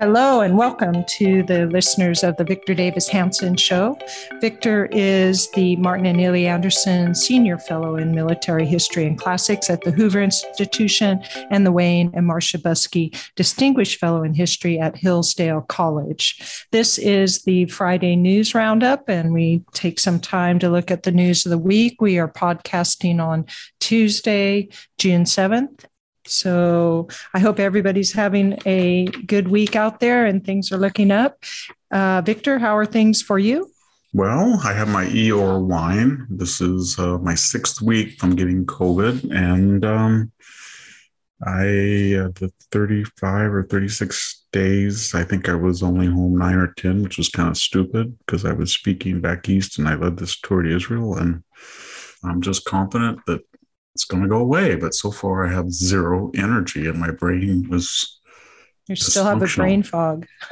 Hello and welcome to the listeners of the Victor Davis Hanson Show. Victor is the Martin and Illie Anderson Senior Fellow in Military History and Classics at the Hoover Institution and the Wayne and Marcia Buske Distinguished Fellow in History at Hillsdale College. This is the Friday News Roundup, and we take some time to look at the news of the week. We are podcasting on Tuesday, June 7th, so I hope everybody's having a good week out there and things are looking up. Uh, Victor, how are things for you? Well, I have my Eeyore wine. This is uh, my sixth week from getting COVID, and um, I uh, the thirty-five or thirty-six days. I think I was only home nine or ten, which was kind of stupid because I was speaking back east and I led this tour to Israel, and I'm just confident that it's going to go away. But so far, I have zero energy, and my brain was. You still have a brain fog.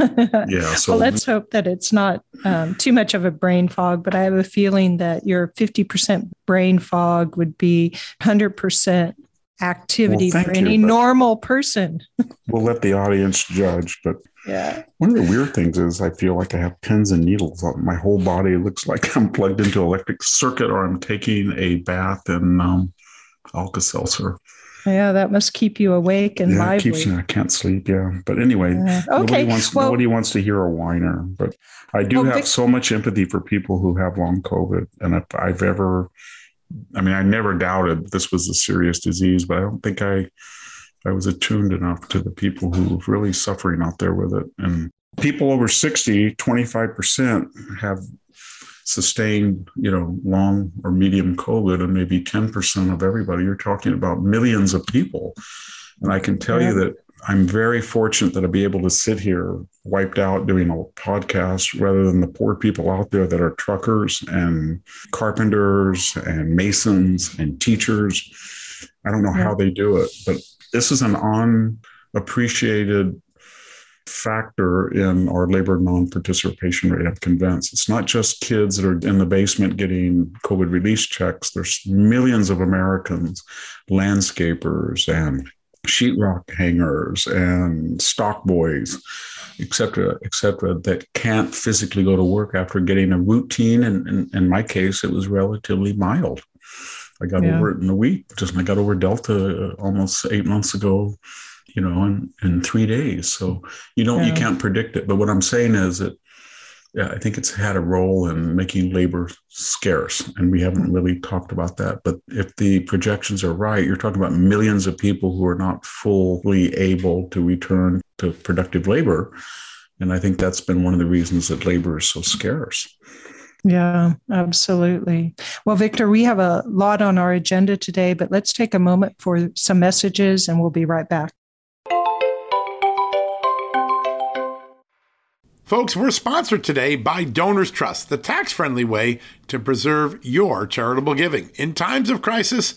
yeah. So well, let's hope that it's not um, too much of a brain fog. But I have a feeling that your fifty percent brain fog would be hundred percent activity well, for any you, normal person. we'll let the audience judge, but yeah. One of the weird things is I feel like I have pins and needles. On my whole body looks like I'm plugged into electric circuit or I'm taking a bath in um, Alka Seltzer. Yeah, that must keep you awake and yeah, lively. keeps me. I can't sleep. Yeah, but anyway, okay. nobody wants well, nobody wants to hear a whiner. But I do well, have Vic- so much empathy for people who have long COVID, and if I've ever, I mean, I never doubted this was a serious disease, but I don't think I, I was attuned enough to the people who are really suffering out there with it, and people over 60, 25 percent have sustained, you know, long or medium COVID and maybe 10% of everybody, you're talking about millions of people. And I can tell yeah. you that I'm very fortunate that I'll be able to sit here wiped out doing a podcast rather than the poor people out there that are truckers and carpenters and masons and teachers. I don't know yeah. how they do it, but this is an unappreciated factor in our labor non-participation rate. I'm convinced it's not just kids that are in the basement getting COVID release checks. There's millions of Americans, landscapers and sheetrock hangers and stock boys, et cetera, et cetera, that can't physically go to work after getting a routine. And, and in my case, it was relatively mild. I got yeah. over it in a week. Just I got over Delta almost eight months ago you know, in, in three days. So you don't, yeah. you can't predict it. But what I'm saying is that, yeah, I think it's had a role in making labor scarce. And we haven't really talked about that. But if the projections are right, you're talking about millions of people who are not fully able to return to productive labor. And I think that's been one of the reasons that labor is so scarce. Yeah, absolutely. Well, Victor, we have a lot on our agenda today, but let's take a moment for some messages and we'll be right back. Folks, we're sponsored today by Donors Trust, the tax friendly way to preserve your charitable giving. In times of crisis,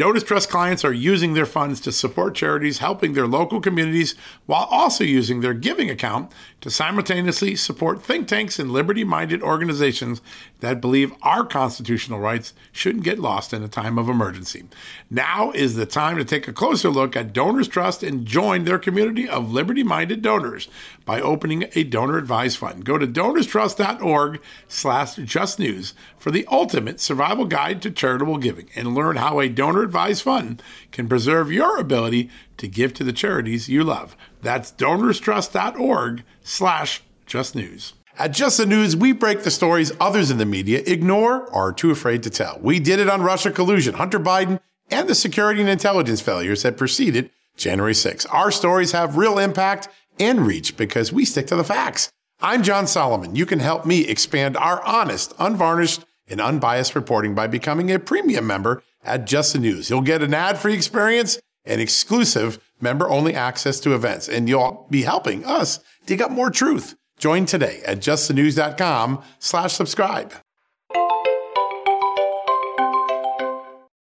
Donors Trust clients are using their funds to support charities helping their local communities while also using their giving account to simultaneously support think tanks and liberty minded organizations that believe our constitutional rights shouldn't get lost in a time of emergency. Now is the time to take a closer look at Donors Trust and join their community of liberty minded donors by opening a donor advised fund. Go to donorstrust.org slash justnews for the ultimate survival guide to charitable giving and learn how a donor advised fund can preserve your ability to give to the charities you love. That's donorstrust.org slash justnews. At Just the News, we break the stories others in the media ignore or are too afraid to tell. We did it on Russia collusion, Hunter Biden, and the security and intelligence failures that preceded January 6. Our stories have real impact and reach because we stick to the facts. I'm John Solomon. You can help me expand our honest, unvarnished, and unbiased reporting by becoming a premium member at Just the News. You'll get an ad-free experience and exclusive member-only access to events, and you'll be helping us dig up more truth. Join today at justthenews.com slash subscribe.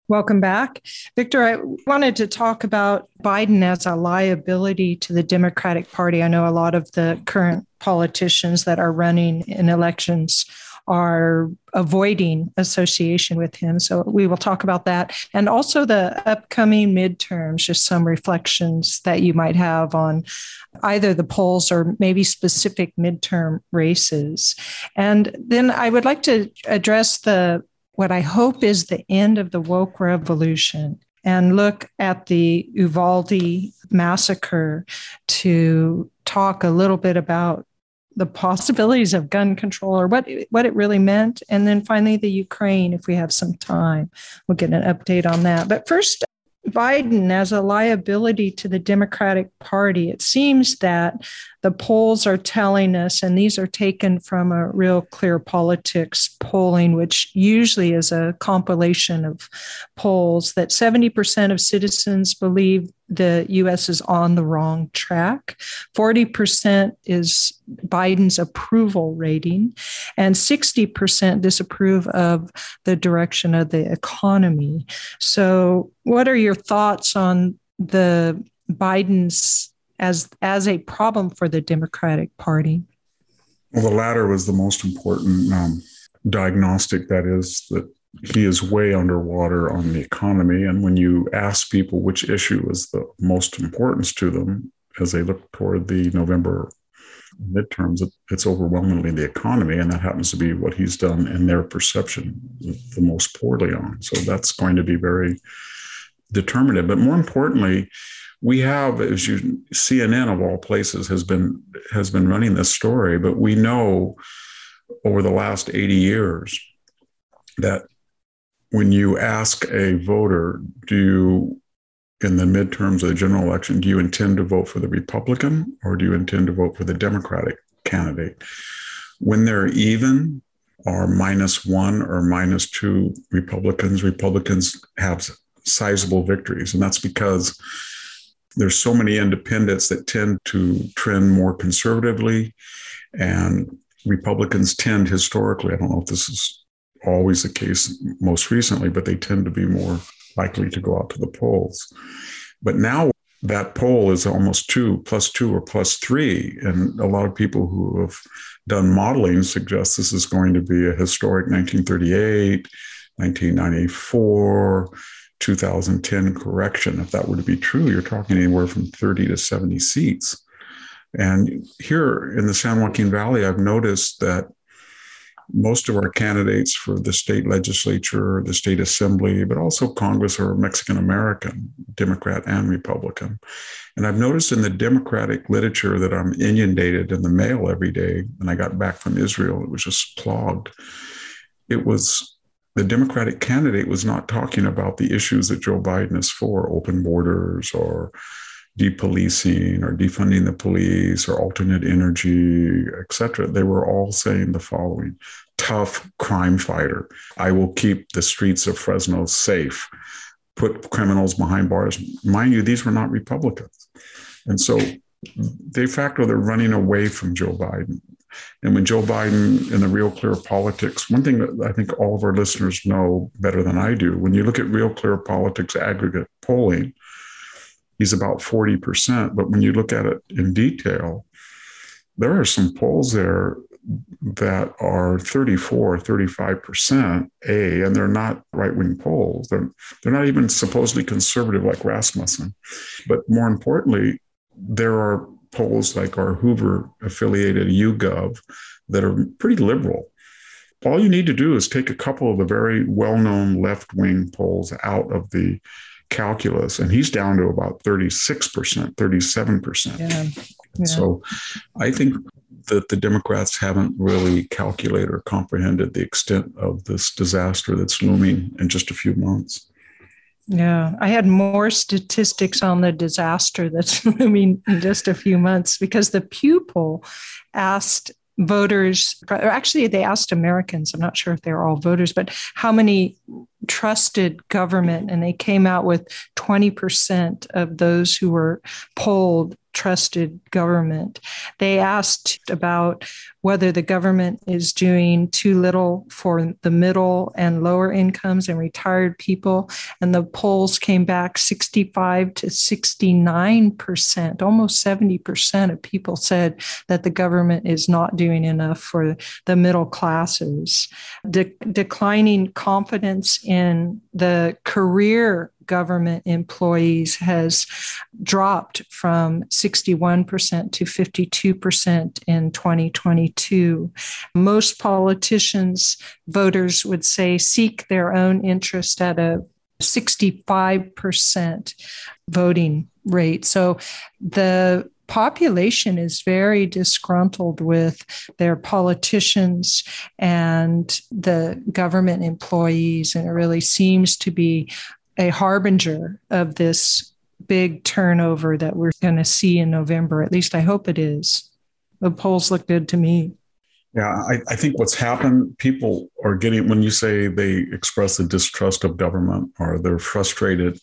Welcome back. Victor, I wanted to talk about Biden as a liability to the Democratic Party. I know a lot of the current politicians that are running in elections are avoiding association with him. So we will talk about that. And also the upcoming midterms, just some reflections that you might have on either the polls or maybe specific midterm races. And then I would like to address the what I hope is the end of the woke revolution and look at the Uvalde massacre to talk a little bit about the possibilities of gun control or what what it really meant and then finally the Ukraine if we have some time we'll get an update on that but first Biden as a liability to the Democratic Party. It seems that the polls are telling us, and these are taken from a real clear politics polling, which usually is a compilation of polls, that 70% of citizens believe the US is on the wrong track. 40% is Biden's approval rating, and 60% disapprove of the direction of the economy. So, what are your thoughts on the Biden's as as a problem for the Democratic Party? Well, the latter was the most important um, diagnostic. That is that he is way underwater on the economy. And when you ask people which issue is the most importance to them as they look toward the November midterms, it's overwhelmingly the economy. And that happens to be what he's done in their perception the most poorly on. So that's going to be very determinative. But more importantly, we have, as you CNN of all places has been has been running this story, but we know over the last 80 years that when you ask a voter, do you, in the midterms of the general election, do you intend to vote for the Republican or do you intend to vote for the Democratic candidate? When they're even or minus one or minus two Republicans, Republicans have sizable victories. And that's because there's so many independents that tend to trend more conservatively and Republicans tend historically, I don't know if this is always the case most recently, but they tend to be more likely to go out to the polls. But now that poll is almost two plus two or plus three. And a lot of people who have done modeling suggest this is going to be a historic 1938, 1994, 2010 correction. If that were to be true, you're talking anywhere from 30 to 70 seats. And here in the San Joaquin Valley, I've noticed that most of our candidates for the state legislature, the state assembly, but also Congress are Mexican American, Democrat and Republican. And I've noticed in the Democratic literature that I'm inundated in the mail every day. When I got back from Israel, it was just clogged. It was the Democratic candidate was not talking about the issues that Joe Biden is for, open borders or depolicing or defunding the police or alternate energy, et cetera, they were all saying the following tough crime fighter. I will keep the streets of Fresno safe, put criminals behind bars. Mind you, these were not Republicans. And so de facto, they're running away from Joe Biden. And when Joe Biden in the Real Clear Politics, one thing that I think all of our listeners know better than I do, when you look at Real Clear Politics aggregate polling, he's about 40%. But when you look at it in detail, there are some polls there that are 34, 35% A, and they're not right wing polls. They're, they're not even supposedly conservative like Rasmussen. But more importantly, there are polls like our Hoover affiliated YouGov that are pretty liberal. All you need to do is take a couple of the very well known left wing polls out of the calculus, and he's down to about 36%, 37%. Yeah. Yeah. So I think that the Democrats haven't really calculated or comprehended the extent of this disaster that's looming in just a few months. Yeah, I had more statistics on the disaster that's looming in just a few months because the Pew poll asked voters, or actually, they asked Americans, I'm not sure if they were all voters, but how many trusted government, and they came out with 20% of those who were polled trusted government. They asked about whether the government is doing too little for the middle and lower incomes and retired people. And the polls came back 65 to 69%, almost 70% of people said that the government is not doing enough for the middle classes. De- declining confidence in the career government employees has dropped from 61% to 52% in 2022. Most politicians, voters would say, seek their own interest at a 65% voting rate. So the population is very disgruntled with their politicians and the government employees, and it really seems to be a harbinger of this big turnover that we're going to see in November. At least I hope it is. The polls look good to me. Yeah, I, I, think what's happened, people are getting, when you say they express a distrust of government or they're frustrated,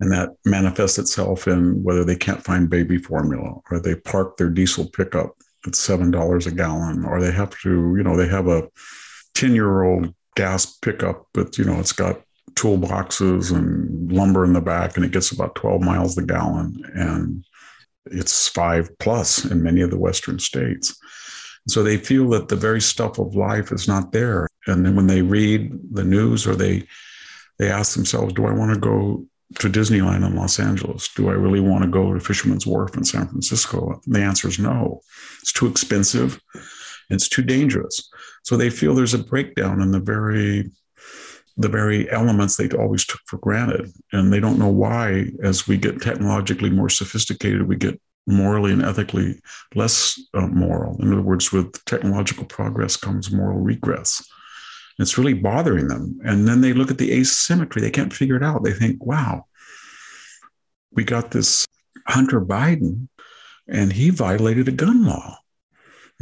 and that manifests itself in whether they can't find baby formula or they park their diesel pickup at $7 a gallon or they have to, you know, they have a 10 year old gas pickup, but, you know, it's got toolboxes and lumber in the back, and it gets about 12 miles a gallon. And it's five plus in many of the Western states. So they feel that the very stuff of life is not there. And then when they read the news or they they ask themselves, do I want to go to Disneyland in Los Angeles? Do I really want to go to Fisherman's Wharf in San Francisco? And the answer is no. It's too expensive. It's too dangerous. So they feel there's a breakdown in the very the very elements they always took for granted. And they don't know why, as we get technologically more sophisticated, we get morally and ethically less uh, moral. In other words, with technological progress comes moral regress. It's really bothering them. And then they look at the asymmetry, they can't figure it out. They think, wow, we got this Hunter Biden, and he violated a gun law.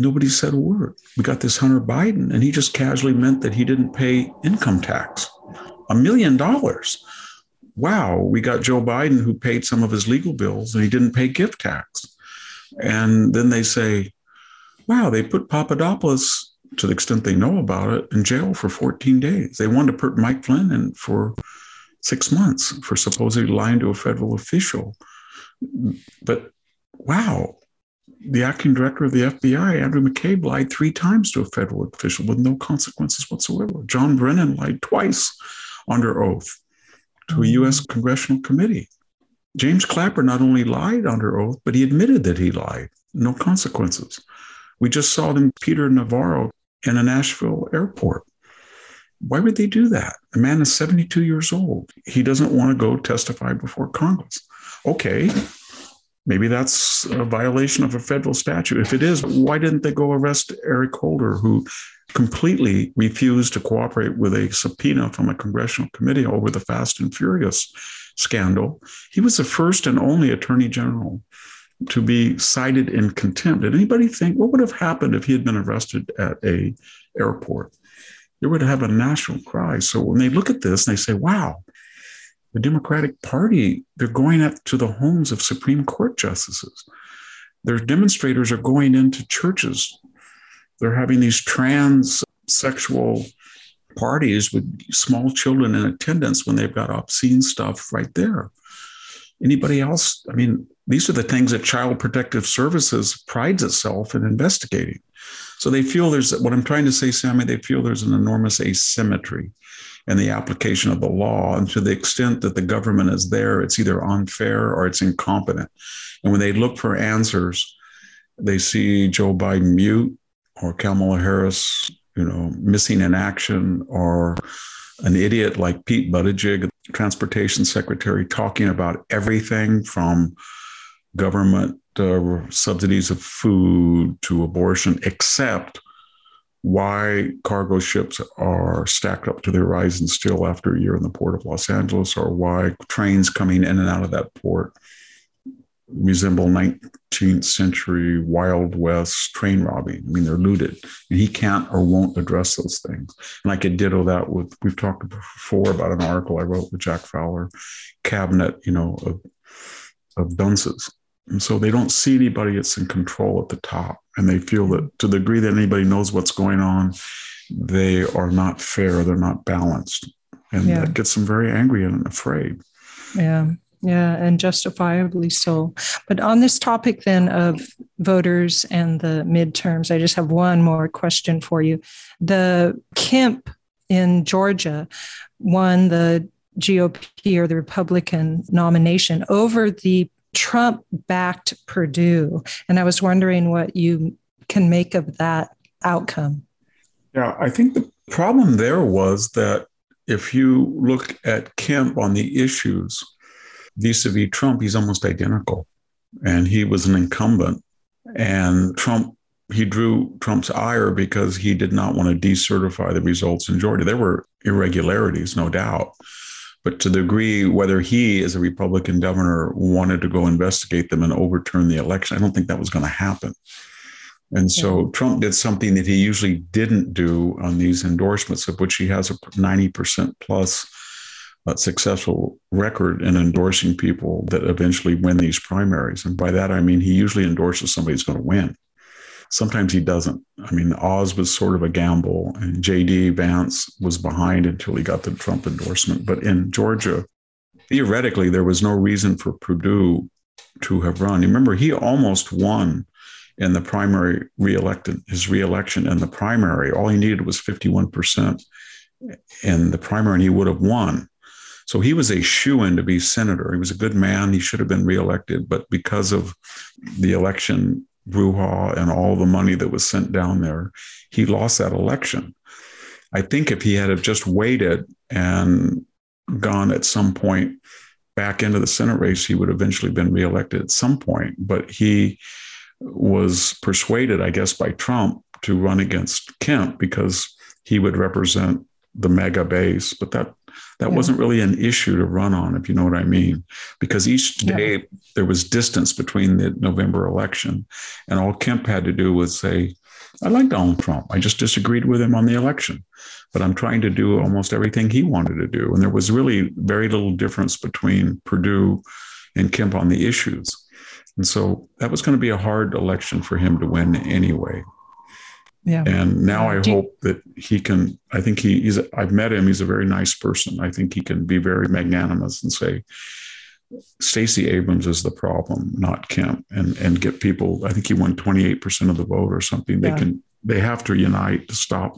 Nobody said a word. We got this Hunter Biden, and he just casually meant that he didn't pay income tax. A million dollars. Wow. We got Joe Biden who paid some of his legal bills and he didn't pay gift tax. And then they say, wow, they put Papadopoulos, to the extent they know about it, in jail for 14 days. They wanted to put Mike Flynn in for six months for supposedly lying to a federal official. But wow, the acting director of the FBI, Andrew McCabe, lied three times to a federal official with no consequences whatsoever. John Brennan lied twice under oath to a U.S. Mm-hmm. congressional committee. James Clapper not only lied under oath, but he admitted that he lied. No consequences. We just saw them, Peter Navarro, in a Nashville airport. Why would they do that? A man is 72 years old. He doesn't want to go testify before Congress. Okay, Maybe that's a violation of a federal statute. If it is, why didn't they go arrest Eric Holder, who completely refused to cooperate with a subpoena from a congressional committee over the Fast and Furious scandal. He was the first and only attorney general to be cited in contempt. Did anybody think what would have happened if he had been arrested at a airport? There would have a national cry. So when they look at this and they say, wow, the Democratic Party, they're going up to the homes of Supreme Court justices. Their demonstrators are going into churches. They're having these transsexual parties with small children in attendance when they've got obscene stuff right there. Anybody else? I mean, these are the things that Child Protective Services prides itself in investigating. So they feel there's what I'm trying to say, Sami, they feel there's an enormous asymmetry in the application of the law. And to the extent that the government is there, it's either unfair or it's incompetent. And when they look for answers, they see Joe Biden mute or Kamala Harris, you know, missing in action or an idiot like Pete Buttigieg, transportation secretary, talking about everything from government uh, subsidies of food to abortion, except why cargo ships are stacked up to the horizon still after a year in the port of Los Angeles, or why trains coming in and out of that port resemble 19th century Wild West train robbing. I mean, they're looted, and he can't or won't address those things. And I could ditto that with, we've talked before about an article I wrote with Jack Fowler, cabinet, you know, of, of dunces. And so they don't see anybody that's in control at the top. And they feel that to the degree that anybody knows what's going on, they are not fair, they're not balanced. And yeah. that gets them very angry and afraid. Yeah. Yeah, and justifiably so. But on this topic then of voters and the midterms, I just have one more question for you. The Kemp in Georgia won the GOP or the Republican nomination over the Trump backed Perdue. And I was wondering what you can make of that outcome. Yeah, I think the problem there was that if you look at Kemp on the issues vis a vis Trump, he's almost identical. And he was an incumbent. And Trump, he drew Trump's ire because he did not want to decertify the results in Georgia. There were irregularities, no doubt. But to the degree whether he, as a Republican governor, wanted to go investigate them and overturn the election, I don't think that was going to happen. And so yeah. Trump did something that he usually didn't do on these endorsements, of which he has a 90% plus uh, successful record in endorsing people that eventually win these primaries. And by that, I mean he usually endorses somebody who's going to win. Sometimes he doesn't. I mean, Oz was sort of a gamble, and J.D. Vance was behind until he got the Trump endorsement. But in Georgia, theoretically, there was no reason for Perdue to have run. Remember, he almost won in the primary reelected his reelection in the primary. All he needed was 51% in the primary, and he would have won. So he was a shoe in to be senator. He was a good man. He should have been reelected, but because of the election brouhaha and all the money that was sent down there, he lost that election. I think if he had have just waited and gone at some point back into the Senate race, he would eventually been reelected at some point. But he was persuaded, I guess, by Trump to run against Kemp because he would represent the MAGA base. But that that yeah. wasn't really an issue to run on, if you know what I mean, because each day yeah. there was distance between the November election. And all Kemp had to do was say, I like Donald Trump. I just disagreed with him on the election, but I'm trying to do almost everything he wanted to do. And there was really very little difference between Perdue and Kemp on the issues. And so that was going to be a hard election for him to win anyway. Yeah. And now I Do hope that he can. I think he, he's. I've met him. He's a very nice person. I think he can be very magnanimous and say, Stacey Abrams is the problem, not Kemp, and and get people. I think he won twenty eight percent of the vote or something. They yeah. can. They have to unite to stop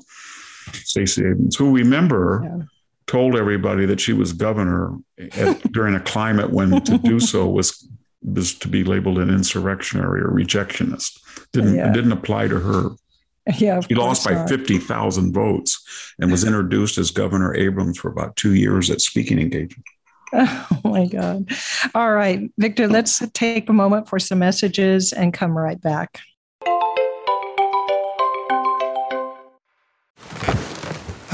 Stacey Abrams, who remember. Yeah. Told everybody that she was governor at, during a climate when to do so was was to be labeled an insurrectionary or rejectionist. Didn't yeah. didn't apply to her. Yeah, he lost by fifty thousand votes and was introduced as Governor Abrams for about two years at speaking engagement. Oh my God! All right, Victor, let's take a moment for some messages and come right back.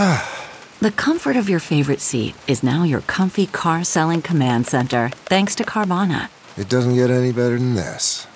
the comfort of your favorite seat is now your comfy car selling command center, thanks to Carvana. It doesn't get any better than this.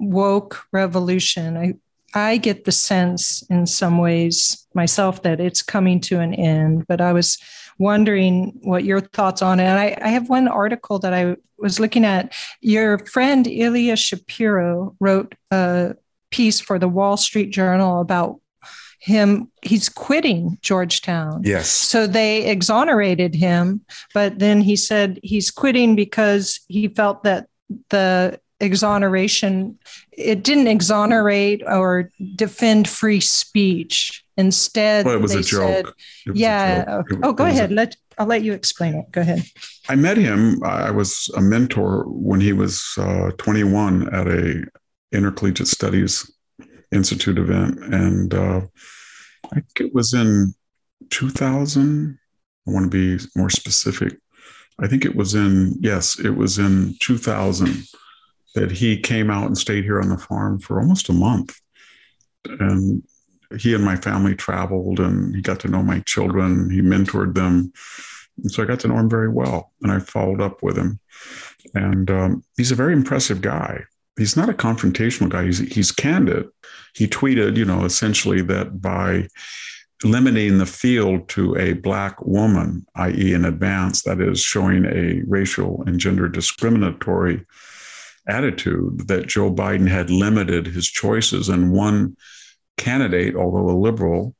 woke revolution. I, I get the sense in some ways myself that it's coming to an end, but I was wondering what your thoughts on it. And I, I have one article that I was looking at. Your friend Ilya Shapiro wrote a piece for the Wall Street Journal about him he's quitting Georgetown. Yes. So they exonerated him, but then he said he's quitting because he felt that the exoneration it didn't exonerate or defend free speech. Instead well, it was a joke. said, yeah a joke. oh go ahead. A, let i'll let you explain it. Go ahead. I met him. I was a mentor when he was uh, 21 at a intercollegiate studies institute event. And uh, i think it was in 2000 i want to be more specific. I think it was in yes it was in 2000 that he came out and stayed here on the farm for almost a month. And he and my family traveled and he got to know my children. He mentored them. And so I got to know him very well. And I followed up with him. And um, he's a very impressive guy. He's not a confrontational guy, he's, he's candid. He tweeted, you know, essentially that by limiting the field to a black woman, i.e., in advance, that is showing a racial and gender discriminatory attitude that Joe Biden had limited his choices. And one candidate, although a liberal,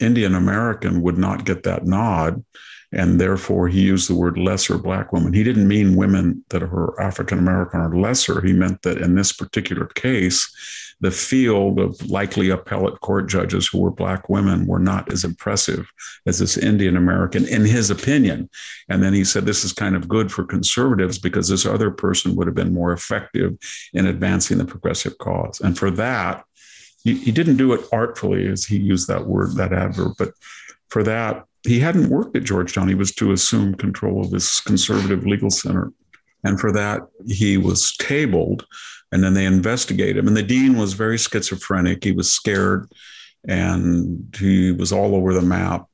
Indian American, would not get that nod. And therefore, he used the word lesser black woman. He didn't mean women that are African American or lesser. He meant that in this particular case, the field of likely appellate court judges who were black women were not as impressive as this Indian American, in his opinion. And then he said, This is kind of good for conservatives because this other person would have been more effective in advancing the progressive cause. And for that, he, he didn't do it artfully, as he used that word, that adverb, but for that, he hadn't worked at Georgetown. He was to assume control of this conservative legal center. And for that, he was tabled and then they investigate him. And the dean was very schizophrenic. He was scared and he was all over the map.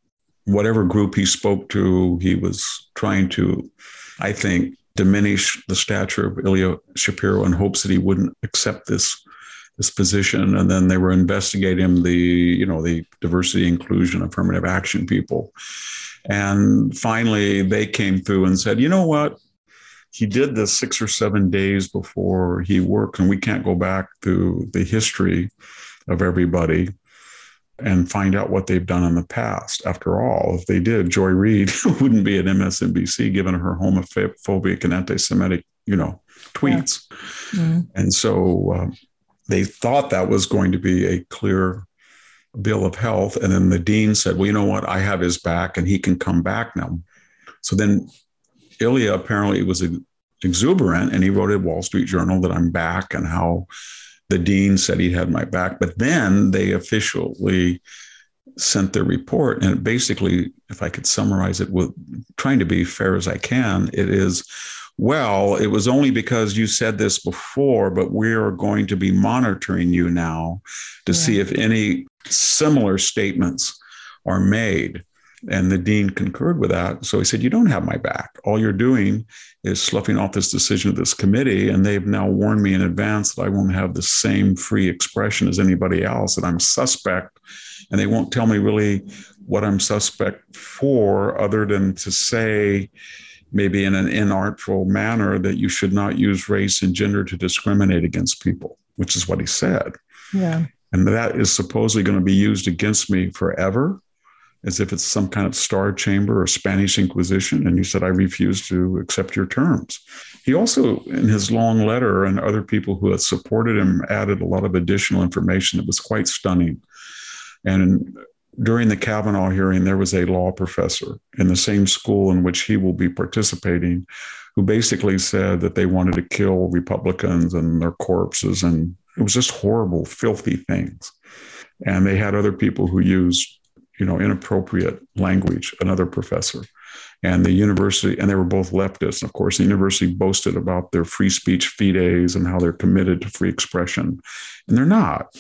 Whatever group he spoke to, he was trying to, I think, diminish the stature of Ilya Shapiro in hopes that he wouldn't accept this this position. And then they were investigating the, you know, the diversity, inclusion, affirmative action people. And finally, they came through and said, you know what? He did this six or seven days before he worked, and we can't go back through the history of everybody and find out what they've done in the past. After all, if they did, Joy Reid wouldn't be at MSNBC given her homophobic and anti-Semitic, you know, tweets. Yeah. Mm-hmm. And so uh, they thought that was going to be a clear bill of health. And then the dean said, "Well, you know what? I have his back, and he can come back now." So then Ilya apparently was exuberant and he wrote at Wall Street Journal that I'm back and how the dean said he had my back. But then they officially sent their report. And basically, if I could summarize it with trying to be fair as I can, it is well, it was only because you said this before, but we are going to be monitoring you now to yeah. see if any similar statements are made. And the dean concurred with that. So he said, You don't have my back. All you're doing is sloughing off this decision of this committee. And they've now warned me in advance that I won't have the same free expression as anybody else, that I'm suspect. And they won't tell me really what I'm suspect for, other than to say, maybe in an inartful manner, that you should not use race and gender to discriminate against people, which is what he said. Yeah. And that is supposedly going to be used against me forever, as if it's some kind of star chamber or Spanish Inquisition. And he said, I refuse to accept your terms. He also, in his long letter, and other people who had supported him, added a lot of additional information that was quite stunning. And during the Kavanaugh hearing, there was a law professor in the same school in which he will be participating who basically said that they wanted to kill Republicans and their corpses. And it was just horrible, filthy things. And they had other people who used, you know, inappropriate language, another professor. And the university, and they were both leftists. Of course, the university boasted about their free speech fides and how they're committed to free expression. And they're not.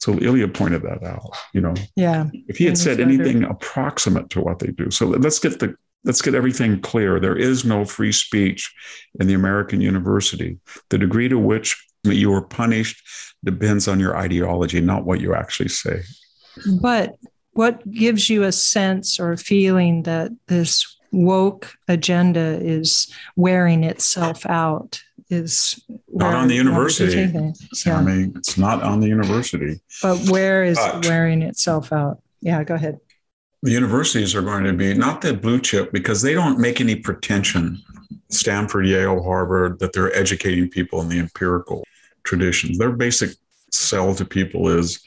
So Ilya pointed that out. You know, yeah. If he had said anything approximate to what they do, so let's get the let's get everything clear. There is no free speech in the American university. The degree to which you are punished depends on your ideology, not what you actually say. But what gives you a sense or a feeling that this woke agenda is wearing itself out is not on the university. I mean, it's not on the university. But where is it wearing itself out? Yeah, go ahead. The universities are going to be not the blue chip because they don't make any pretension, Stanford, Yale, Harvard, that they're educating people in the empirical traditions. Their basic sell to people is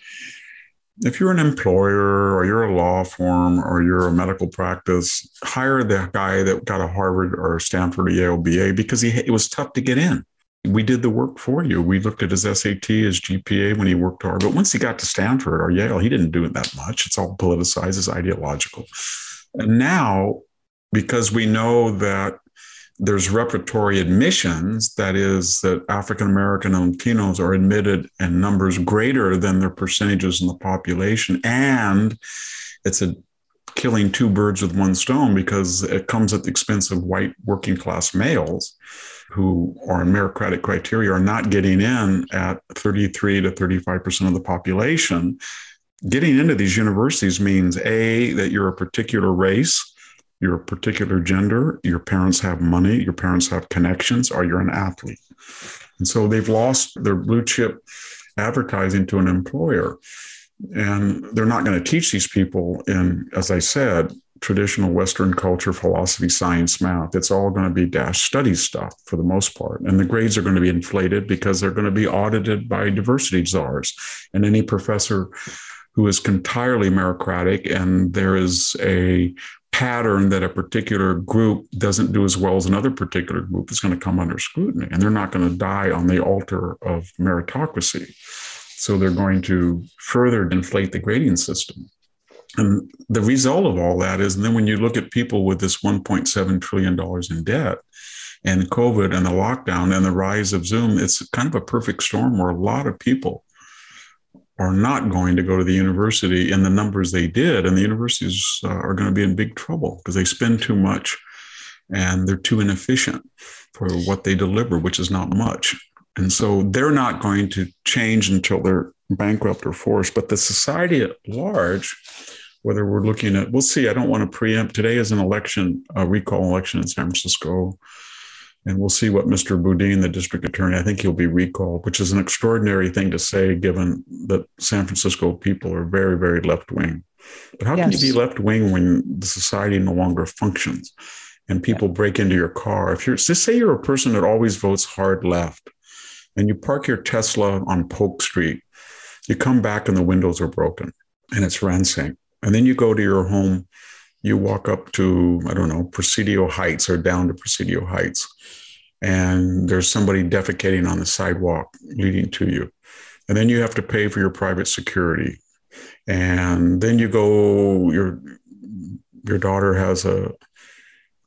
if you're an employer or you're a law firm or you're a medical practice, hire the guy that got a Harvard or Stanford or Yale BA because he, it was tough to get in. We did the work for you. We looked at his SAT, his GPA when he worked hard. But once he got to Stanford or Yale, he didn't do it that much. It's all politicized, it's ideological. And now, because we know that there's repertory admissions, that is, that African American and Latinos are admitted in numbers greater than their percentages in the population. And it's a killing two birds with one stone because it comes at the expense of white working class males who are in meritocratic criteria are not getting in at 33 to 35% of the population. Getting into these universities means A, that you're a particular race you're a particular gender, your parents have money, your parents have connections, or you're an athlete. And so they've lost their blue chip advertising to an employer. And they're not going to teach these people in, as I said, traditional Western culture, philosophy, science, math. It's all going to be dash study stuff for the most part. And the grades are going to be inflated because they're going to be audited by diversity czars. And any professor who is entirely meritocratic and there is a pattern that a particular group doesn't do as well as another particular group is going to come under scrutiny and they're not going to die on the altar of meritocracy. So they're going to further inflate the grading system. And the result of all that is then when you look at people with this 1.7 trillion dollars in debt and covid and the lockdown and the rise of zoom it's kind of a perfect storm where a lot of people are not going to go to the university in the numbers they did, and the universities uh, are going to be in big trouble because they spend too much and they're too inefficient for what they deliver, which is not much. And so they're not going to change until they're bankrupt or forced. But the society at large, whether we're looking at, we'll see. I don't want to preempt. Today is an election, a recall election in San Francisco. And we'll see what Mr. Boudin, the district attorney, I think he'll be recalled, which is an extraordinary thing to say, given that San Francisco people are very, very left wing. But how yes. can you be left wing when the society no longer functions and people yeah. break into your car? If you're, just say you're a person that always votes hard left and you park your Tesla on Polk Street, you come back and the windows are broken and it's ransing. And then you go to your home you walk up to, I don't know, Presidio Heights or down to Presidio Heights, and there's somebody defecating on the sidewalk leading to you. And then you have to pay for your private security. And then you go, your your daughter has a,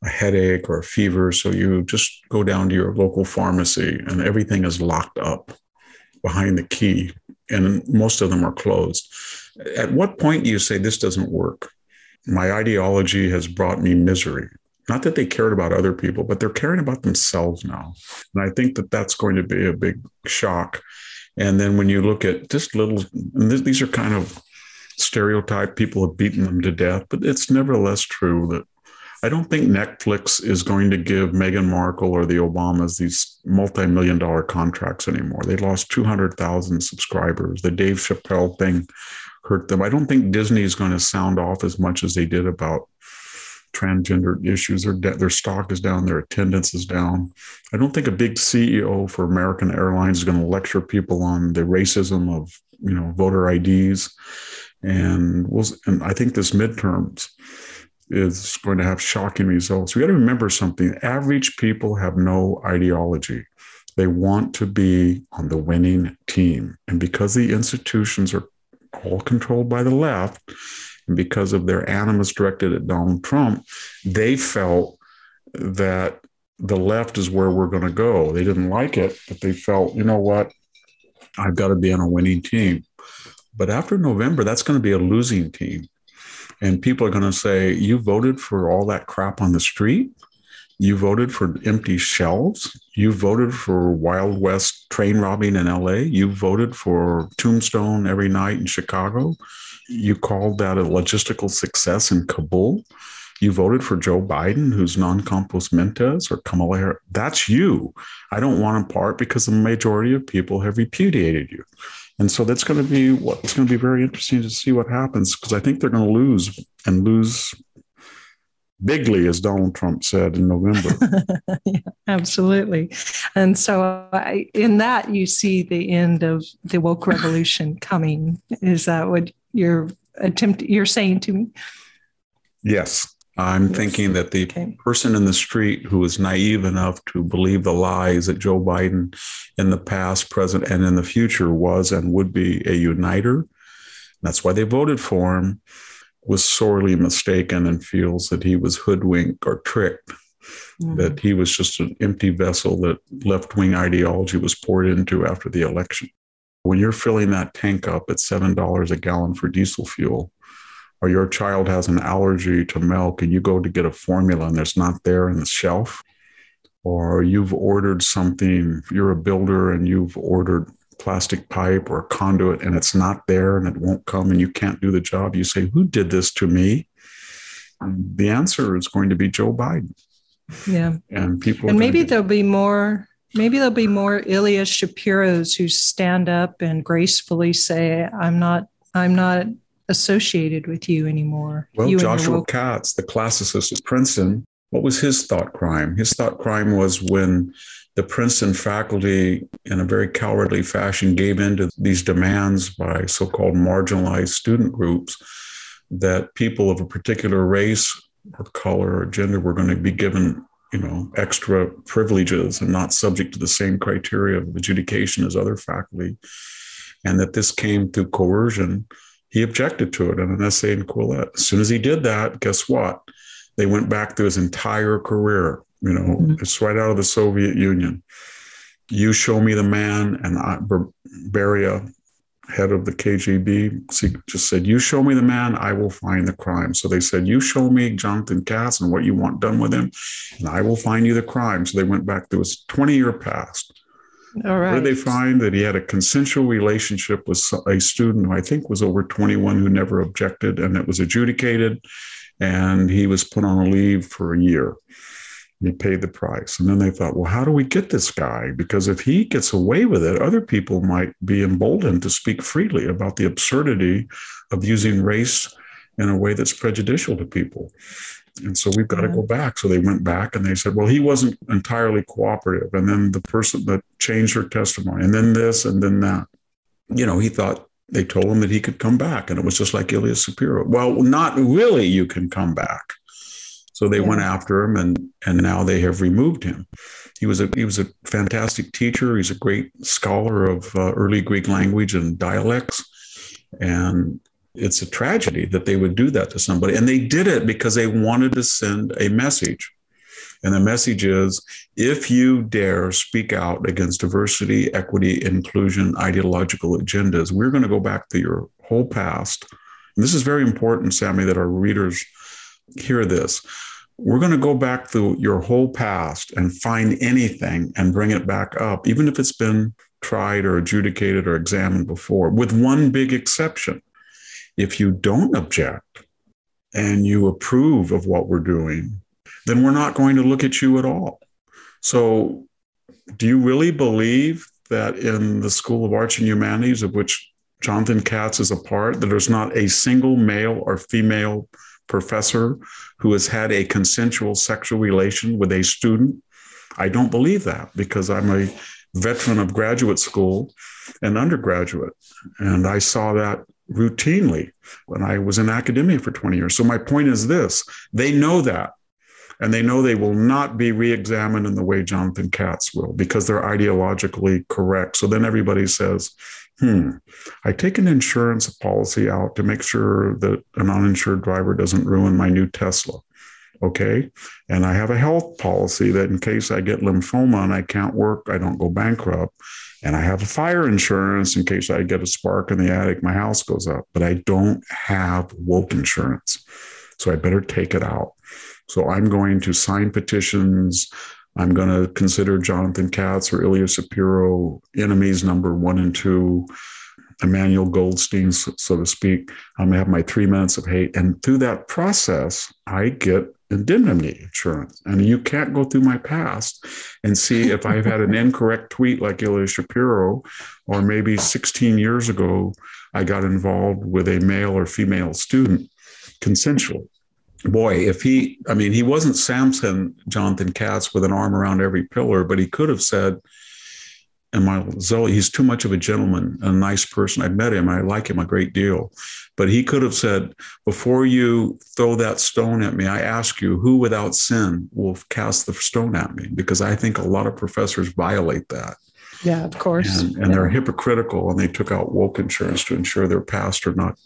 a headache or a fever. So you just go down to your local pharmacy and everything is locked up behind the key. And most of them are closed. At what point do you say this doesn't work? My ideology has brought me misery. Not that they cared about other people, but they're caring about themselves now. And I think that that's going to be a big shock. And then when you look at just little, these are kind of stereotype, people have beaten them to death, but it's nevertheless true that I don't think Netflix is going to give Meghan Markle or the Obamas these multi million dollar contracts anymore. They lost 200,000 subscribers. The Dave Chappelle thing hurt them. I don't think Disney is going to sound off as much as they did about transgender issues. Their, their stock is down, their attendance is down. I don't think a big CEO for American Airlines is going to lecture people on the racism of you know voter IDs. And and I think this midterms is going to have shocking results. We got to remember something: average people have no ideology. They want to be on the winning team, and because the institutions are all controlled by the left, and because of their animus directed at Donald Trump, they felt that the left is where we're going to go. They didn't like it, but they felt, you know what? I've got to be on a winning team. But after November, that's going to be a losing team. And people are going to say, You voted for all that crap on the street. You voted for empty shelves. You voted for Wild West train robbing in LA. You voted for Tombstone every night in Chicago. You called that a logistical success in Kabul. You voted for Joe Biden, who's non compos mentis, or Kamala Harris. That's you. I don't want a part because the majority of people have repudiated you. And so that's going to be what it's going to be very interesting to see what happens because I think they're going to lose and lose bigly, as Donald Trump said in November. yeah, absolutely. And so, I, in that, you see the end of the woke revolution coming. Is that what you're attempt you're saying to me? Yes. I'm yes. thinking that the okay. person in the street who was naive enough to believe the lies that Joe Biden in the past, present, and in the future was and would be a uniter. That's why they voted for him was sorely mistaken and feels that he was hoodwinked or tricked, mm-hmm. that he was just an empty vessel that left wing ideology was poured into after the election. When you're filling that tank up at $7 a gallon for diesel fuel, or your child has an allergy to milk and you go to get a formula and there's not there in the shelf, or you've ordered something, you're a builder and you've ordered plastic pipe or a conduit and it's not there and it won't come and you can't do the job, you say, Who did this to me? And the answer is going to be Joe Biden. Yeah. And people And maybe there'll be more maybe there'll be more Ilya Shapiro's who stand up and gracefully say, I'm not I'm not associated with you anymore. Well, you Joshua Katz, the classicist at Princeton, what was his thought crime? His thought crime was when the Princeton faculty, in a very cowardly fashion, gave in to these demands by so called marginalized student groups that people of a particular race or color or gender were going to be given you know extra privileges and not subject to the same criteria of adjudication as other faculty and that this came through coercion he objected to it in an essay in Quillette. As soon as he did that, guess what? They went back to his entire career you know, mm-hmm. it's right out of the Soviet Union. You show me the man, and I, Beria, head of the KGB, just said, "You show me the man, I will find the crime." So they said, "You show me Jonathan Katz and what you want done with him, and I will find you the crime." So they went back to his twenty-year past. All right. Where did they find that he had a consensual relationship with a student who I think was over 21 who never objected, and it was adjudicated, and he was put on a leave for a year. He paid the price. And then they thought, well, how do we get this guy? Because if he gets away with it, other people might be emboldened to speak freely about the absurdity of using race in a way that's prejudicial to people. And so we've got to go back. So they went back and they said, well, he wasn't entirely cooperative. And then the person that changed her testimony, and then this, and then that. You know, he thought they told him that he could come back. And it was just like Ilya Shapiro. Well, not really, you can come back. So they yeah. went after him, and and now they have removed him. He was a he was a fantastic teacher. He's a great scholar of uh, early Greek language and dialects, and it's a tragedy that they would do that to somebody. And they did it because they wanted to send a message. And the message is if you dare speak out against diversity, equity, inclusion, ideological agendas, we're going to go back to your whole past. And this is very important, Sami, that our readers hear this. We're going to go back through your whole past and find anything and bring it back up, even if it's been tried or adjudicated or examined before, with one big exception. If you don't object and you approve of what we're doing then we're not going to look at you at all. So, do you really believe that in the School of Arts and Humanities, of which Jonathan Katz is a part, that there's not a single male or female professor who has had a consensual sexual relation with a student? I don't believe that because I'm a veteran of graduate school and undergraduate. And I saw that routinely when I was in academia for 20 years. So my point is this they know that. And they know they will not be re examined in the way Jonathan Katz will because they're ideologically correct. So then everybody says, hmm, I take an insurance policy out to make sure that an uninsured driver doesn't ruin my new Tesla. Okay. And I have a health policy that in case I get lymphoma and I can't work, I don't go bankrupt. And I have a fire insurance in case I get a spark in the attic, my house goes up. But I don't have woke insurance. So I better take it out. So I'm going to sign petitions. I'm going to consider Jonathan Katz or Ilya Shapiro enemies number one and two, Emmanuel Goldstein, so to speak. I'm going to have my three minutes of hate. And through that process, I get indemnity insurance. And you can't go through my past and see if I've had an incorrect tweet like Ilya Shapiro, or maybe 16 years ago, I got involved with a male or female student consensually boy, if he, I mean, he wasn't Samson Jonathan Katz with an arm around every pillar, but he could have said, and my Zoe, he's too much of a gentleman, a nice person. I've met him, I like him a great deal. But he could have said, Before you throw that stone at me, I ask you, who without sin will cast the stone at me? Because I think a lot of professors violate that. Yeah, of course. And, and yeah. they're hypocritical and they took out woke insurance to ensure their past are not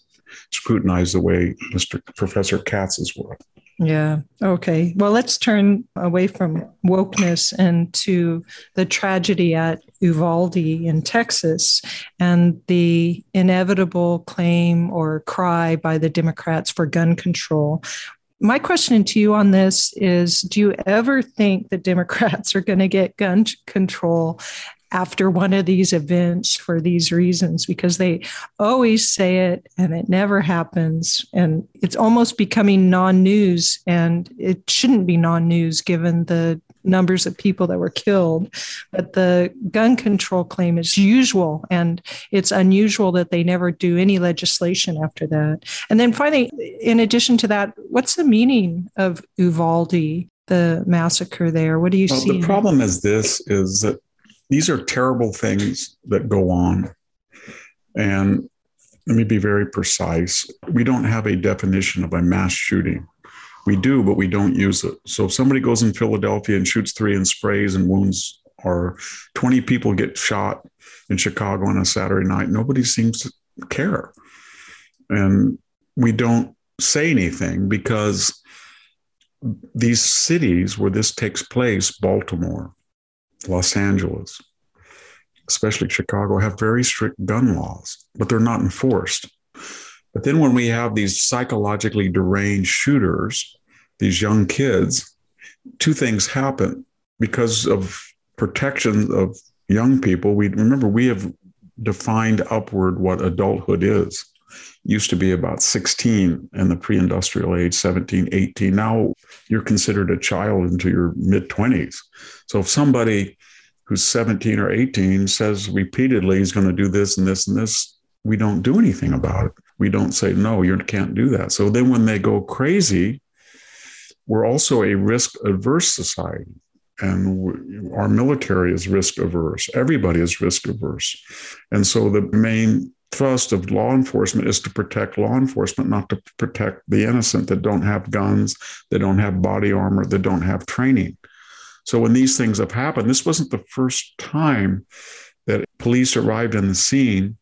scrutinized the way Mr. Professor Katz's work. Yeah. Okay. Well, let's turn away from wokeness and to the tragedy at Uvalde in Texas and the inevitable claim or cry by the Democrats for gun control. My question to you on this is Do you ever think that Democrats are going to get gun control after one of these events for these reasons because they always say it and it never happens. And it's almost becoming non-news and it shouldn't be non-news given the numbers of people that were killed. But the gun control claim is usual and it's unusual that they never do any legislation after that. And then finally in addition to that what's the meaning of uvalde the massacre there? What do you well, see? the problem is this is that these are terrible things that go on. And let me be very precise. We don't have a definition of a mass shooting. We do, but we don't use it. So if somebody goes in Philadelphia and shoots three and sprays and wounds, or 20 people get shot in Chicago on a Saturday night, nobody seems to care. And we don't say anything because these cities where this takes place, Baltimore, Los Angeles, especially Chicago, have very strict gun laws, but they're not enforced. But then when we have these psychologically deranged shooters, these young kids, two things happen because of protection of young people. We remember we have defined upward what adulthood is. Used to be about 16 in the pre industrial age, 17, 18. Now you're considered a child into your mid 20s. So if somebody who's 17 or 18 says repeatedly he's going to do this and this and this, we don't do anything about it. We don't say, no, you can't do that. So then when they go crazy, we're also a risk averse society. And our military is risk averse. Everybody is risk averse. And so the main thrust of law enforcement is to protect law enforcement, not to protect the innocent that don't have guns, that don't have body armor, that don't have training. So when these things have happened, this wasn't the first time that police arrived on the scene.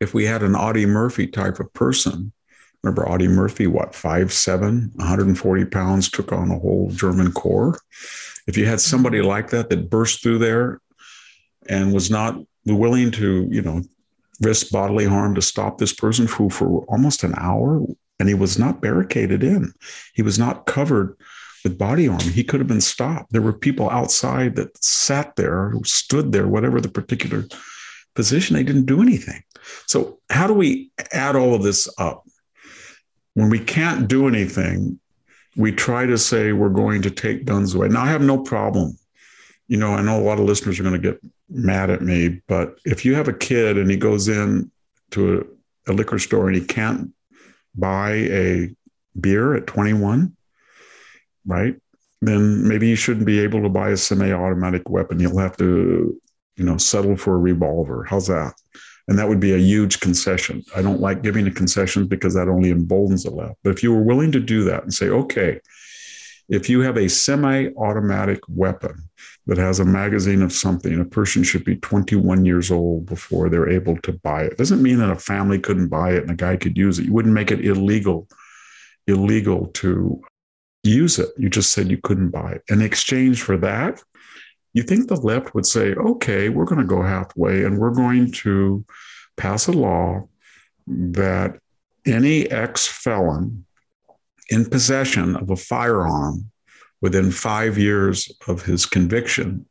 If we had an Audie Murphy type of person, remember Audie Murphy, what, five, seven, 140 pounds, took on a whole German corps. If you had somebody mm-hmm. like that that burst through there and was not willing to, you know, risk bodily harm to stop this person who for almost an hour and he was not barricaded in. He was not covered with body armor he could have been stopped. There were people outside that sat there who stood there whatever the particular position they didn't do anything. So how do we add all of this up? When we can't do anything we try to say we're going to take guns away. Now, I have no problem. You know, I know a lot of listeners are going to get mad at me, but if you have a kid and he goes in to a, a liquor store and he can't buy a beer at 21, right? Then maybe you shouldn't be able to buy a semi-automatic weapon. You'll have to, you know, settle for a revolver. How's that? And that would be a huge concession. I don't like giving a concession because that only emboldens the left. But if you were willing to do that and say, okay, if you have a semi automatic weapon that has a magazine of something, a person should be 21 years old before they're able to buy it. Doesn't mean that a family couldn't buy it and a guy could use it. You wouldn't make it illegal, illegal to use it. You just said you couldn't buy it. In exchange for that, you think the left would say, okay, we're going to go halfway and we're going to pass a law that any ex felon in possession of a firearm within five years of his conviction,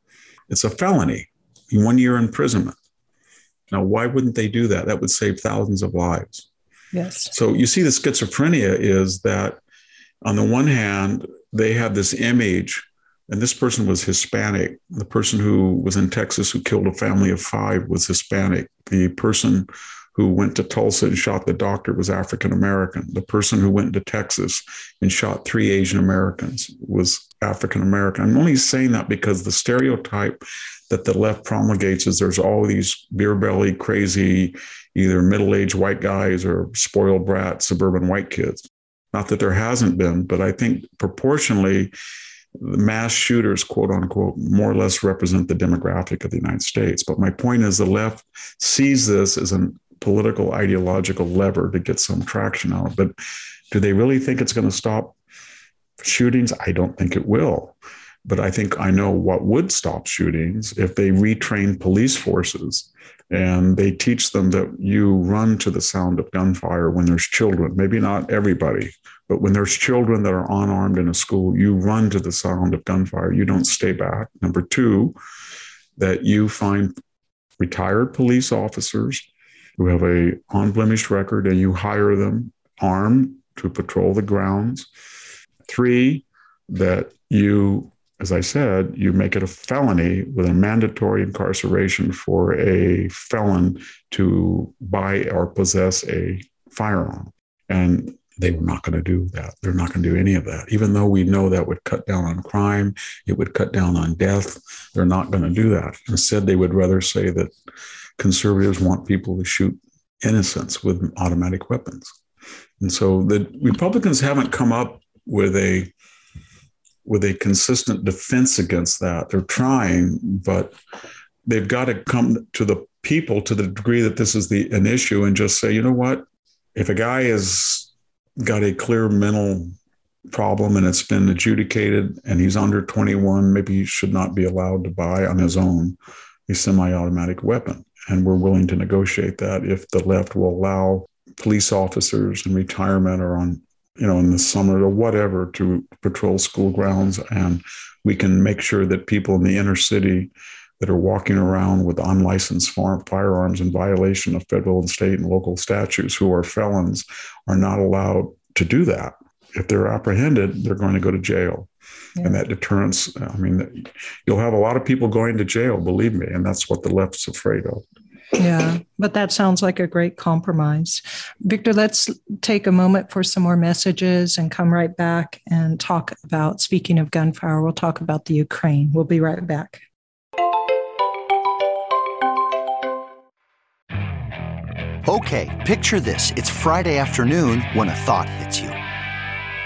it's a felony, one year imprisonment. Now, why wouldn't they do that? That would save thousands of lives. Yes. So you see, the schizophrenia is that on the one hand, they have this image and this person was Hispanic. The person who was in Texas who killed a family of five was Hispanic. The person who went to Tulsa and shot the doctor was African American. The person who went to Texas and shot three Asian Americans was African American. I'm only saying that because the stereotype that the left promulgates is there's all these beer belly, crazy, either middle aged white guys or spoiled brat suburban white kids. Not that there hasn't been, but I think proportionally, the mass shooters, quote unquote, more or less represent the demographic of the United States. But my point is the left sees this as a political ideological lever to get some traction out. But do they really think it's going to stop shootings? I don't think it will. But I think I know what would stop shootings if they retrain police forces and they teach them that you run to the sound of gunfire when there's children. Maybe not everybody, but when there's children that are unarmed in a school, you run to the sound of gunfire. You don't stay back. Number two, that you find retired police officers who have a unblemished record and you hire them armed to patrol the grounds. Three, that you, as I said, you make it a felony with a mandatory incarceration for a felon to buy or possess a firearm. And they were not going to do that. They're not going to do any of that. Even though we know that would cut down on crime, it would cut down on death. They're not going to do that. Instead, they would rather say that conservatives want people to shoot innocents with automatic weapons. And so the Republicans haven't come up with a with a consistent defense against that. They're trying, but they've got to come to the people to the degree that this is the an issue and just say, you know what? If a guy is got a clear mental problem and it's been adjudicated and he's under 21, maybe he should not be allowed to buy on his own a semi automatic weapon. And we're willing to negotiate that if the left will allow police officers in retirement or on, you know, in the summer or whatever to patrol school grounds. And we can make sure that people in the inner city that are walking around with unlicensed firearms in violation of federal and state and local statutes who are felons are not allowed to do that. If they're apprehended, they're going to go to jail. Yeah. And that deterrence, I mean, you'll have a lot of people going to jail, believe me, and that's what the left's afraid of. Yeah, but that sounds like a great compromise. Victor, let's take a moment for some more messages and come right back and talk about, speaking of gunfire, we'll talk about the Ukraine. We'll be right back. Okay, picture this. It's Friday afternoon when a thought hits you.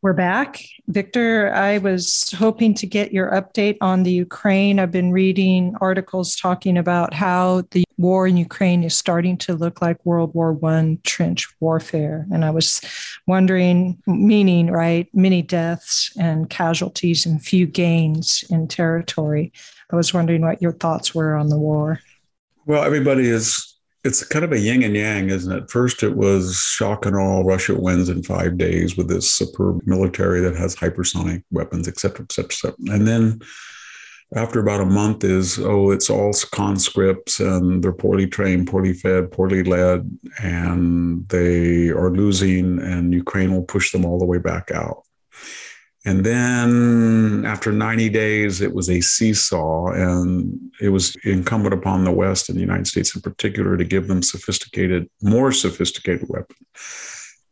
We're back. Victor, I was hoping to get your update on the Ukraine. I've been reading articles talking about how the war in Ukraine is starting to look like World War One trench warfare. And I was wondering, meaning, right, many deaths and casualties and few gains in territory. I was wondering what your thoughts were on the war. Well, everybody is it's kind of a yin and yang, isn't it? First, it was shock and all. Russia wins in five days with this superb military that has hypersonic weapons, et cetera, et cetera, et cetera. And then after about a month is, oh, it's all conscripts and they're poorly trained, poorly fed, poorly led, and they are losing, and Ukraine will push them all the way back out. And then after 90 days, it was a seesaw, and it was incumbent upon the West and the United States in particular to give them sophisticated, more sophisticated weapons.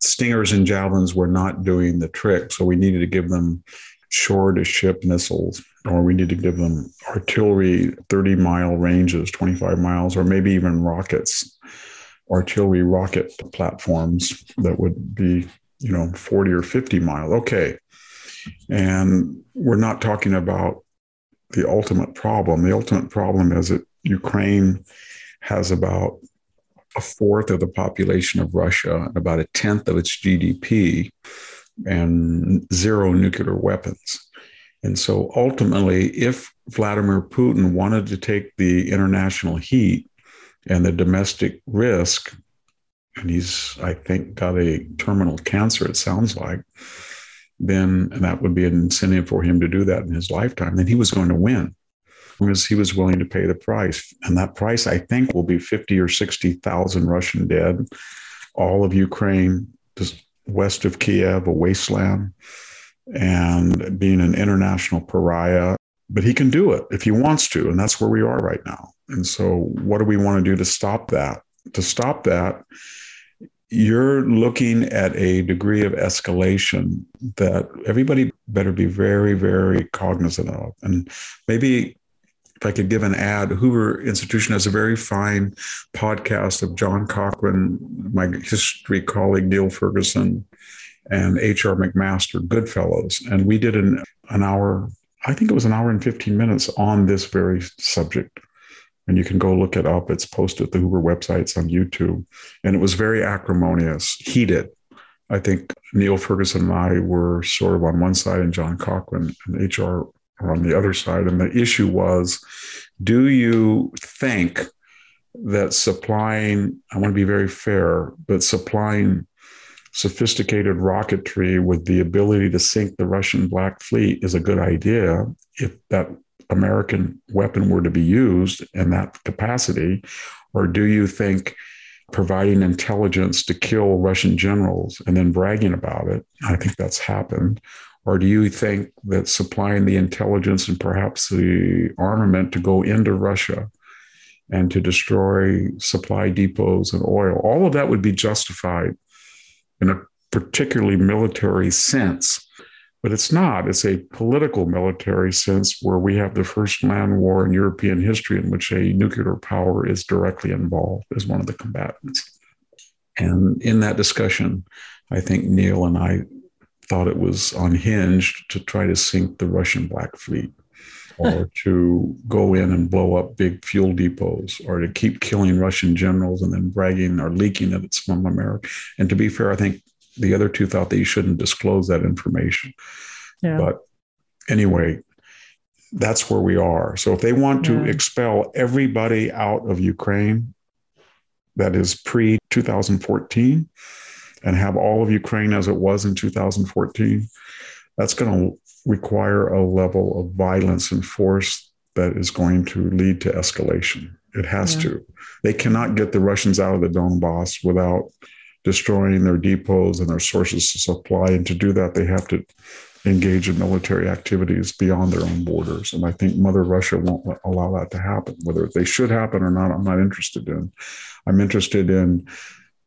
Stingers and javelins were not doing the trick, so we needed to give them shore to ship missiles, or we need to give them artillery 30 mile ranges, 25 miles, or maybe even rockets, artillery rocket platforms that would be, you know, 40 or 50 miles. Okay. And we're not talking about the ultimate problem. The ultimate problem is that Ukraine has about a fourth of the population of Russia and about a tenth of its GDP and zero nuclear weapons. And so ultimately, if Vladimir Putin wanted to take the international heat and the domestic risk, and he's, I think, got a terminal cancer, it sounds like, then that would be an incentive for him to do that in his lifetime, then he was going to win because he was willing to pay the price. And that price, I think, will be 50 or 60,000 Russian dead, all of Ukraine, just west of Kiev, a wasteland, and being an international pariah. But he can do it if he wants to. And that's where we are right now. And so, what do we want to do to stop that? To stop that, you're looking at a degree of escalation that everybody better be very, very cognizant of. And maybe if I could give an ad, Hoover Institution has a very fine podcast of John Cochrane, my history colleague Niall Ferguson, and H.R. McMaster, Goodfellows. And we did an, an hour, I think it was an hour and 15 minutes on this very subject and you can go look it up. It's posted at the Hoover websites on YouTube. And it was very acrimonious, heated. I think Niall Ferguson and I were sort of on one side, and John Cochrane and HR are on the other side. And the issue was do you think that supplying, I want to be very fair, but supplying sophisticated rocketry with the ability to sink the Russian Black Fleet is a good idea if that American weapon were to be used in that capacity? Or do you think providing intelligence to kill Russian generals and then bragging about it? I think that's happened. Or do you think that supplying the intelligence and perhaps the armament to go into Russia and to destroy supply depots and oil, all of that would be justified in a particularly military sense but it's not. It's a political military sense where we have the first land war in European history in which a nuclear power is directly involved as one of the combatants. And in that discussion, I think Niall and I thought it was unhinged to try to sink the Russian Black Fleet or to go in and blow up big fuel depots or to keep killing Russian generals and then bragging or leaking that it's from America. And to be fair, I think the other two thought that you shouldn't disclose that information. Yeah. But anyway, that's where we are. So if they want to yeah. expel everybody out of Ukraine, that is pre 2014, and have all of Ukraine as it was in 2014, that's going to require a level of violence and force that is going to lead to escalation. It has yeah. to. They cannot get the Russians out of the Donbass without destroying their depots and their sources of supply. And to do that, they have to engage in military activities beyond their own borders. And I think Mother Russia won't allow that to happen. Whether they should happen or not, I'm not interested in. I'm interested in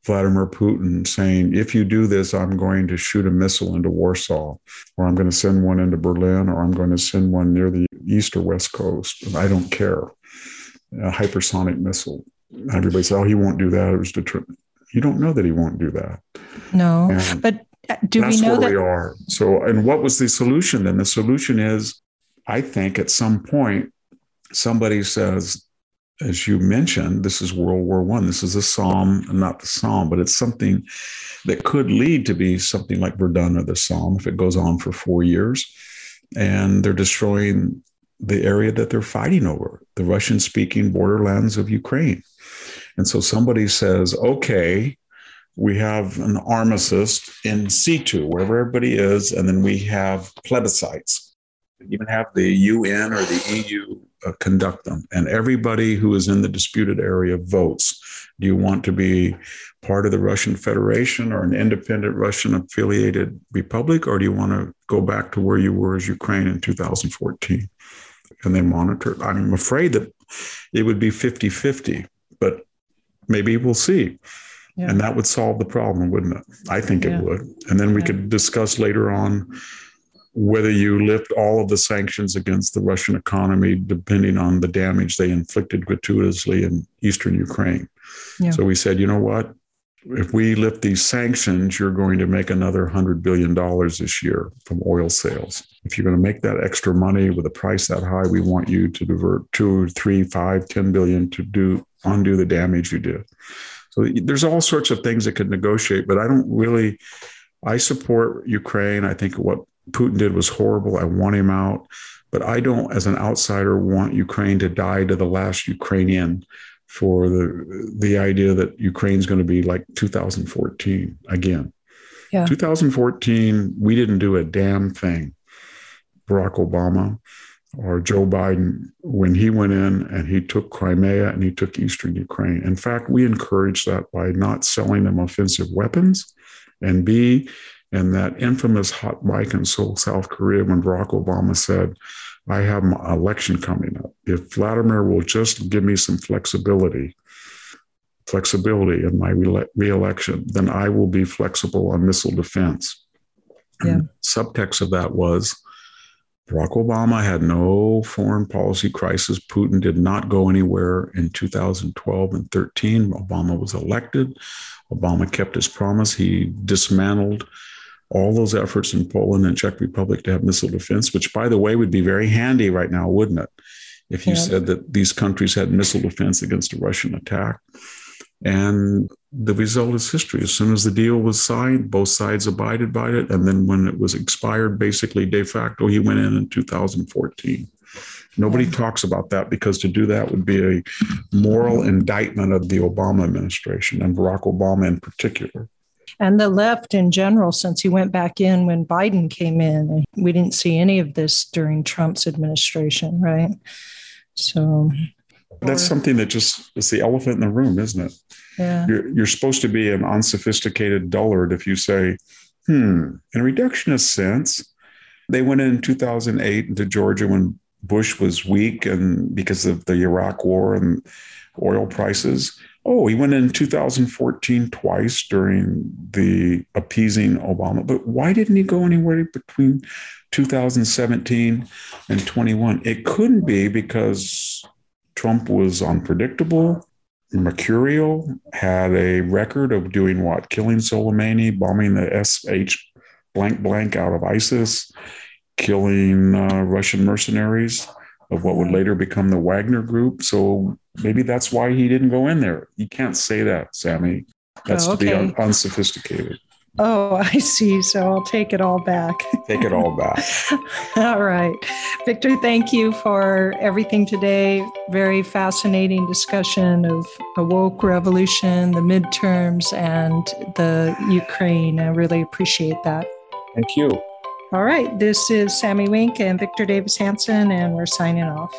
Vladimir Putin saying, if you do this, I'm going to shoot a missile into Warsaw, or I'm going to send one into Berlin, or I'm going to send one near the east or west coast. And I don't care. A hypersonic missile. Everybody says, oh, he won't do that. It was determined. You don't know that he won't do that. No. And but uh, do we know where that? we are. So, and what was the solution then? The solution is, I think at some point, somebody says, as you mentioned, this is World War One. This is a Somme, not the Somme, but it's something that could lead to be something like Verdun or the Somme if it goes on for four years, and they're destroying the area that they're fighting over, the Russian-speaking borderlands of Ukraine. And so somebody says, "Okay, we have an armistice in situ, wherever everybody is, and then we have plebiscites. Even have the UN or the EU uh, conduct them. And everybody who is in the disputed area votes. Do you want to be part of the Russian Federation or an independent Russian affiliated republic, or do you want to go back to where you were as Ukraine in 2014? And they monitor. I'm afraid that it would be 50 50, but maybe we'll see. Yeah. And that would solve the problem, wouldn't it? I think yeah. it would. And then we yeah. could discuss later on whether you lift all of the sanctions against the Russian economy, depending on the damage they inflicted gratuitously in eastern Ukraine. So we said, you know what? If we lift these sanctions, you're going to make another $100 billion this year from oil sales. If you're going to make that extra money with a price that high, we want you to divert two, three, five, ten billion to do undo the damage you did. So there's all sorts of things that could negotiate, but I don't really. I support Ukraine. I think what Putin did was horrible. I want him out. But I don't, as an outsider, want Ukraine to die to the last Ukrainian for the the idea that Ukraine's going to be like 2014 again. Yeah. 2014, we didn't do a damn thing. Barack Obama or Joe Biden, when he went in and he took Crimea and he took Eastern Ukraine. In fact, we encouraged that by not selling them offensive weapons. And B, and that infamous hot mic in Seoul, South Korea, when Barack Obama said, I have my election coming up. If Vladimir will just give me some flexibility, flexibility in my reelection, then I will be flexible on missile defense. Yeah. subtext of that was Barack Obama had no foreign policy crisis. Putin did not go anywhere in 2012 and 13. Obama was elected. Obama kept his promise. He dismantled all those efforts in Poland and Czech Republic to have missile defense, which, by the way, would be very handy right now, wouldn't it? If you yeah. said that these countries had missile defense against a Russian attack. And the result is history. As soon as the deal was signed, both sides abided by it. And then when it was expired, basically de facto, he went in in 2014. Nobody talks about that because to do that would be a moral indictment of the Obama administration and Barack Obama in particular and the left in general since he went back in when Biden came in. We didn't see any of this during Trump's administration, right? So that's something that just is the elephant in the room, isn't it? Yeah. You're, you're supposed to be an unsophisticated dullard if you say, hmm, in a reductionist sense, they went in 2008 into Georgia when Bush was weak and because of the Iraq war and oil prices. Oh, he went in 2014 twice during the appeasing Obama. But why didn't he go anywhere between 2017 and 21? It couldn't be because Trump was unpredictable, mercurial, had a record of doing what? Killing Soleimani, bombing the SH blank blank out of ISIS, killing uh, Russian mercenaries of what would later become the Wagner Group. So maybe that's why he didn't go in there. You can't say that, Sami. That's oh, okay. to be un- unsophisticated. Oh, I see. So I'll take it all back. take it all back. all right. Victor, thank you for everything today. Very fascinating discussion of a woke revolution, the midterms, and the Ukraine. I really appreciate that. Thank you. All right. This is Sami Winc and Victor Davis Hanson, and we're signing off.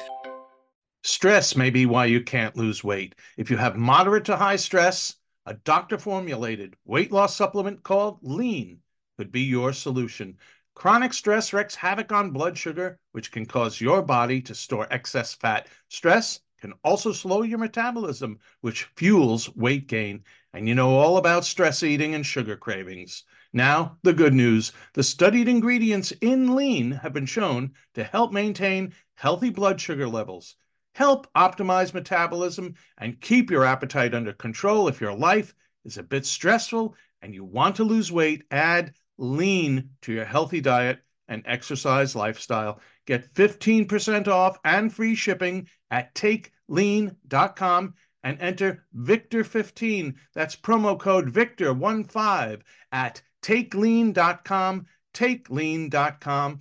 Stress may be why you can't lose weight. If you have moderate to high stress, a doctor formulated weight loss supplement called Lean could be your solution. Chronic stress wreaks havoc on blood sugar, which can cause your body to store excess fat. Stress can also slow your metabolism, which fuels weight gain. And you know all about stress eating and sugar cravings. Now, the good news the studied ingredients in lean have been shown to help maintain healthy blood sugar levels, help optimize metabolism, and keep your appetite under control if your life is a bit stressful and you want to lose weight. Add lean to your healthy diet and exercise lifestyle. Get 15% off and free shipping at takelean.com and enter Victor15. That's promo code Victor15 at takelean.com. Takelean.com.